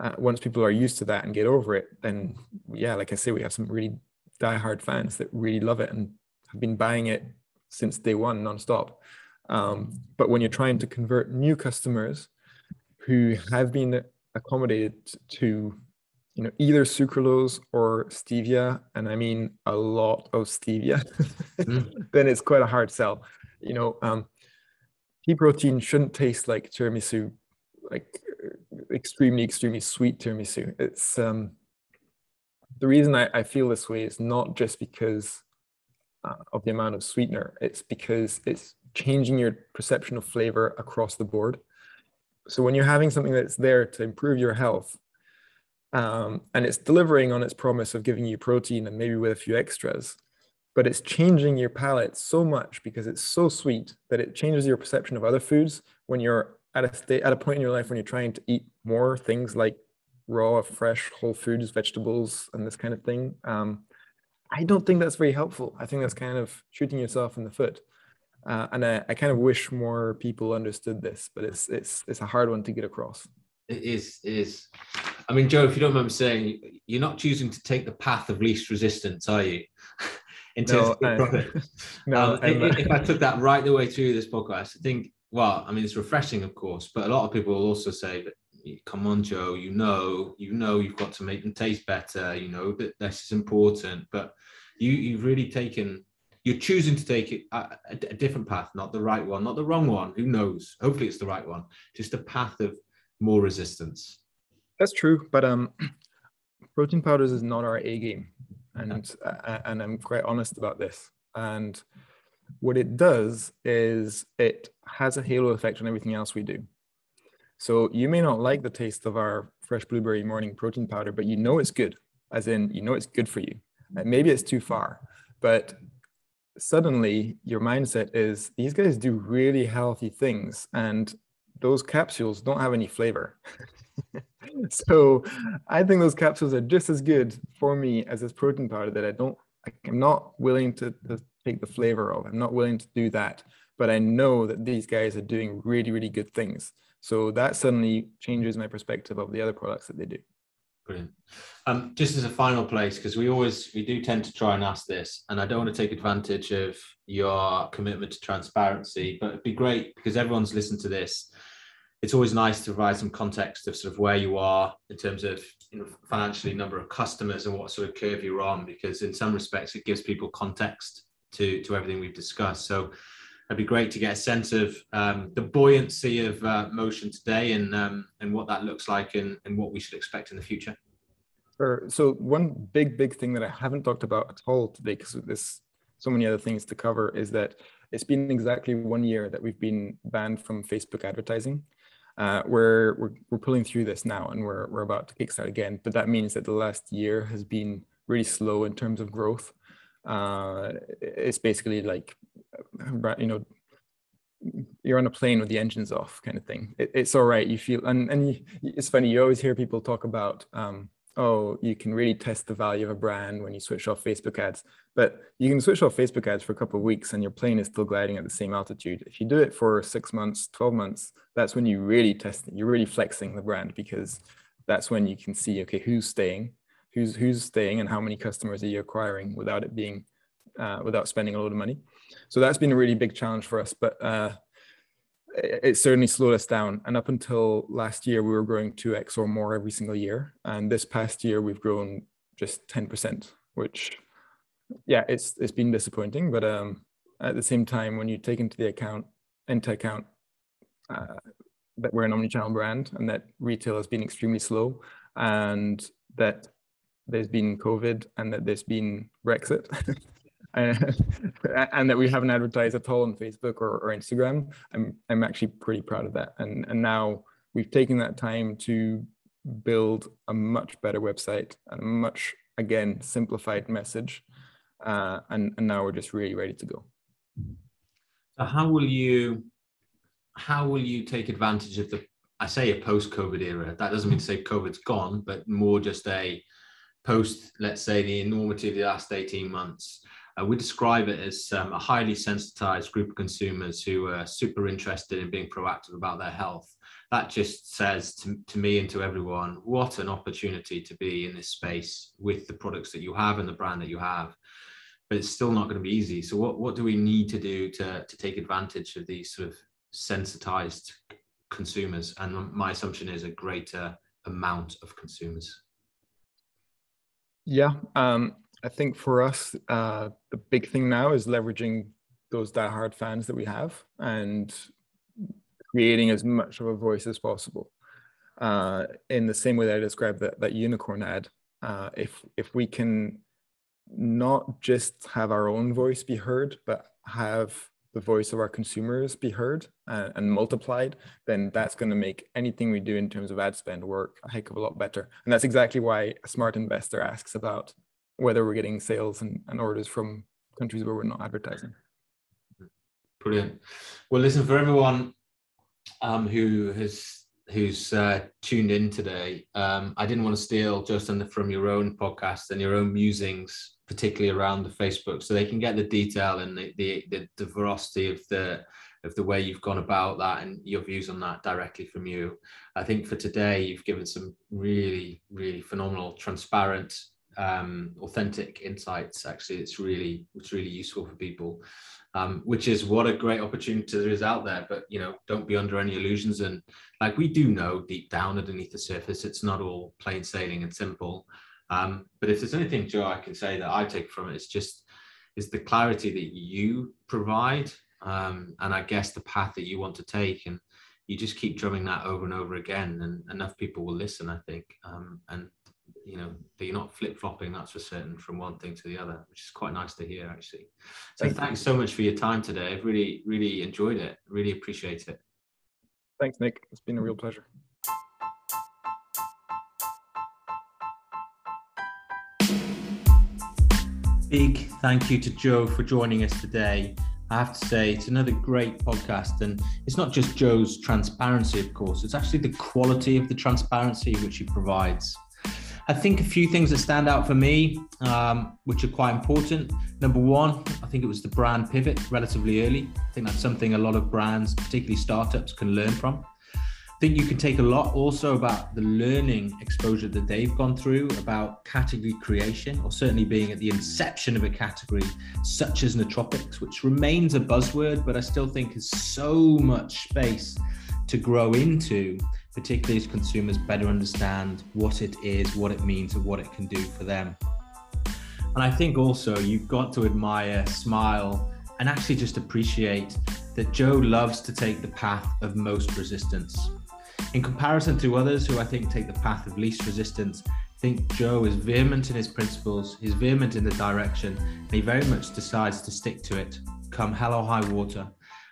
Uh, once people are used to that and get over it, then yeah, like I say, we have some really diehard fans that really love it and have been buying it since day one nonstop. Um, but when you're trying to convert new customers who have been accommodated to you know either sucralose or stevia and i mean a lot of stevia mm. then it's quite a hard sell you know um, pea protein shouldn't taste like tiramisu like extremely extremely sweet tiramisu it's um the reason I, I feel this way is not just because uh, of the amount of sweetener it's because it's changing your perception of flavor across the board. So when you're having something that's there to improve your health, um, and it's delivering on its promise of giving you protein and maybe with a few extras, but it's changing your palate so much because it's so sweet that it changes your perception of other foods when you're at a state at a point in your life when you're trying to eat more things like raw, fresh, whole foods, vegetables, and this kind of thing. Um, I don't think that's very helpful. I think that's kind of shooting yourself in the foot. Uh, and I, I kind of wish more people understood this, but it's it's it's a hard one to get across. It is it is. I mean, Joe, if you don't mind saying, you're not choosing to take the path of least resistance, are you? In terms no, of I, no, um, if, if I took that right the way through this podcast, I think, well, I mean, it's refreshing, of course, but a lot of people will also say that come on joe you know you know you've got to make them taste better you know that this is important but you you've really taken you're choosing to take it a, a, different path, not the right one, not the wrong one. Who knows? Hopefully, it's the right one. Just a path of more resistance. That's true, but um, protein powders is not our A game, and uh, and I'm quite honest about this. And what it does is it has a halo effect on everything else we do. So you may not like the taste of our fresh blueberry morning protein powder, but you know it's good, as in you know it's good for you. And maybe it's too far, but suddenly your mindset is these guys do really healthy things and those capsules don't have any flavor. so I think those capsules are just as good for me as this protein powder that I don't, I'm not willing to, to take the flavor of. I'm not willing to do that. But I know that these guys are doing really, really good things. So that suddenly changes my perspective of the other products that they do. Brilliant. Um, just as a final place, because we always we do tend to try and ask this, and I don't want to take advantage of your commitment to transparency, but it'd be great because everyone's listened to this. It's always nice to provide some context of sort of where you are in terms of you know, financially number of customers and what sort of curve you're on, because in some respects it gives people context to to everything we've discussed. So it'd be great to get a sense of um, the buoyancy of uh, motion today and um, and what that looks like and, and what we should expect in the future. Sure. So one big big thing that I haven't talked about at all today, because there's so many other things to cover, is that it's been exactly one year that we've been banned from Facebook advertising. Uh, we're, we're we're pulling through this now, and we're we're about to kickstart again. But that means that the last year has been really slow in terms of growth. Uh, it's basically like, you know, you're on a plane with the engines off, kind of thing. It, it's all right. You feel, and and you, it's funny. You always hear people talk about um, oh, you can really test the value of a brand when you switch off Facebook ads. But you can switch off Facebook ads for a couple of weeks and your plane is still gliding at the same altitude. If you do it for six months, 12 months, that's when you really test it. You're really flexing the brand because that's when you can see, okay, who's staying, who's who's staying and how many customers are you acquiring without it being, uh, without spending a lot of money. So that's been a really big challenge for us. But uh, it certainly slowed us down. And up until last year, we were growing 2x or more every single year. And this past year, we've grown just 10%, which, yeah, it's it's been disappointing. But um, at the same time, when you take into the account into account uh, that we're an omnichannel brand and that retail has been extremely slow, and that there's been COVID and that there's been Brexit. and that we haven't advertised at all on Facebook or, or Instagram. I'm I'm actually pretty proud of that. And and now we've taken that time to build a much better website and a much again simplified message. Uh, and and now we're just really ready to go. So how will you how will you take advantage of the I say a post-COVID era? That doesn't mean to say COVID's gone, but more just a post, let's say, the enormity of the last 18 months uh, we describe it as um, a highly sensitized group of consumers who are super interested in being proactive about their health. That just says to, to me and to everyone, what an opportunity to be in this space with the products that you have and the brand that you have. But it's still not going to be easy. So, what, what do we need to do to, to take advantage of these sort of sensitized consumers? And my assumption is a greater amount of consumers. Yeah, um, I think for us, uh, the big thing now is leveraging those diehard fans that we have and creating as much of a voice as possible. Uh, in the same way that I described that, that unicorn ad, uh, if if we can not just have our own voice be heard, but have the voice of our consumers be heard and, and multiplied, then that's going to make anything we do in terms of ad spend work a heck of a lot better. And that's exactly why a smart investor asks about whether we're getting sales and, and orders from countries where we're not advertising. Brilliant. Well, listen for everyone um, who has who's uh, tuned in today. Um, I didn't want to steal Justin from your own podcast and your own musings, particularly around the Facebook, so they can get the detail and the the, the, the veracity of the of the way you've gone about that and your views on that directly from you. I think for today, you've given some really, really phenomenal, transparent um, authentic insights actually it's really it's really useful for people. Um, which is what a great opportunity there is out there but you know don't be under any illusions. And like we do know deep down underneath the surface it's not all plain sailing and simple. Um, but if there's anything joe i can say that i take from it it's just is the clarity that you provide um, and i guess the path that you want to take. And you just keep drumming that over and over again and enough people will listen i think. Um, and you know that you're not flip flopping. That's for certain from one thing to the other, which is quite nice to hear actually. So Thank thanks you. so much for your time today. I've really really enjoyed it. Really appreciate it. Thanks, Nick. It's been a real pleasure. Big thank you to Joe for joining us today. I have to say, it's another great podcast. And it's not just Joe's transparency, of course, it's actually the quality of the transparency which he provides. I think a few things that stand out for me, um, which are quite important. Number one, I think it was the brand pivot relatively early. I think that's something a lot of brands, particularly startups, can learn from. I think you can take a lot also about the learning exposure that they've gone through about category creation, or certainly being at the inception of a category such as nootropics, which remains a buzzword, but I still think has so much space to grow into particularly as consumers better understand what it is, what it means, and what it can do for them. And I think also you've got to admire, smile, and actually just appreciate that Joe loves to take the path of most resistance. In comparison to others who I think take the path of least resistance, I think Joe is vehement in his principles, he's vehement in the direction, and he very much decides to stick to it, come hell or high water.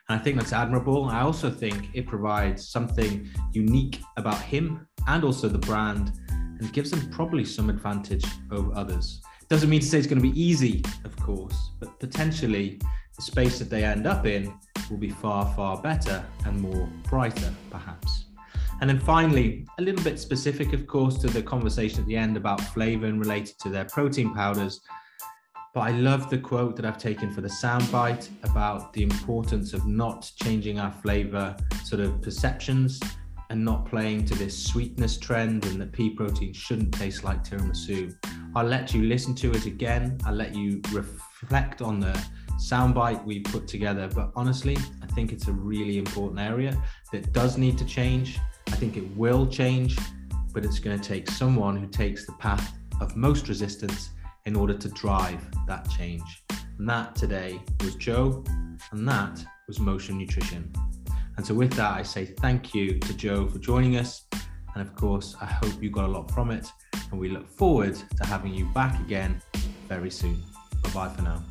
And I think that's admirable. I also think it provides something unique about him and also the brand and gives him probably some advantage over others. Doesn't mean to say it's going to be easy, of course, but potentially the space that they end up in will be far, far better and more brighter, perhaps. And then finally, a little bit specific, of course, to the conversation at the end about flavor and related to their protein powders. But I love the quote that I've taken for the soundbite about the importance of not changing our flavor sort of perceptions and not playing to this sweetness trend and that pea protein shouldn't taste like tiramisu. I'll let you listen to it again. I'll let you reflect on the soundbite we put together. But honestly, I think it's a really important area that does need to change. I think it will change, but it's going to take someone who takes the path of most resistance in order to drive that change. And that today was Joe, and that was Motion Nutrition. And so, with that, I say thank you to Joe for joining us. And of course, I hope you got a lot from it. And we look forward to having you back again very soon. Bye bye for now.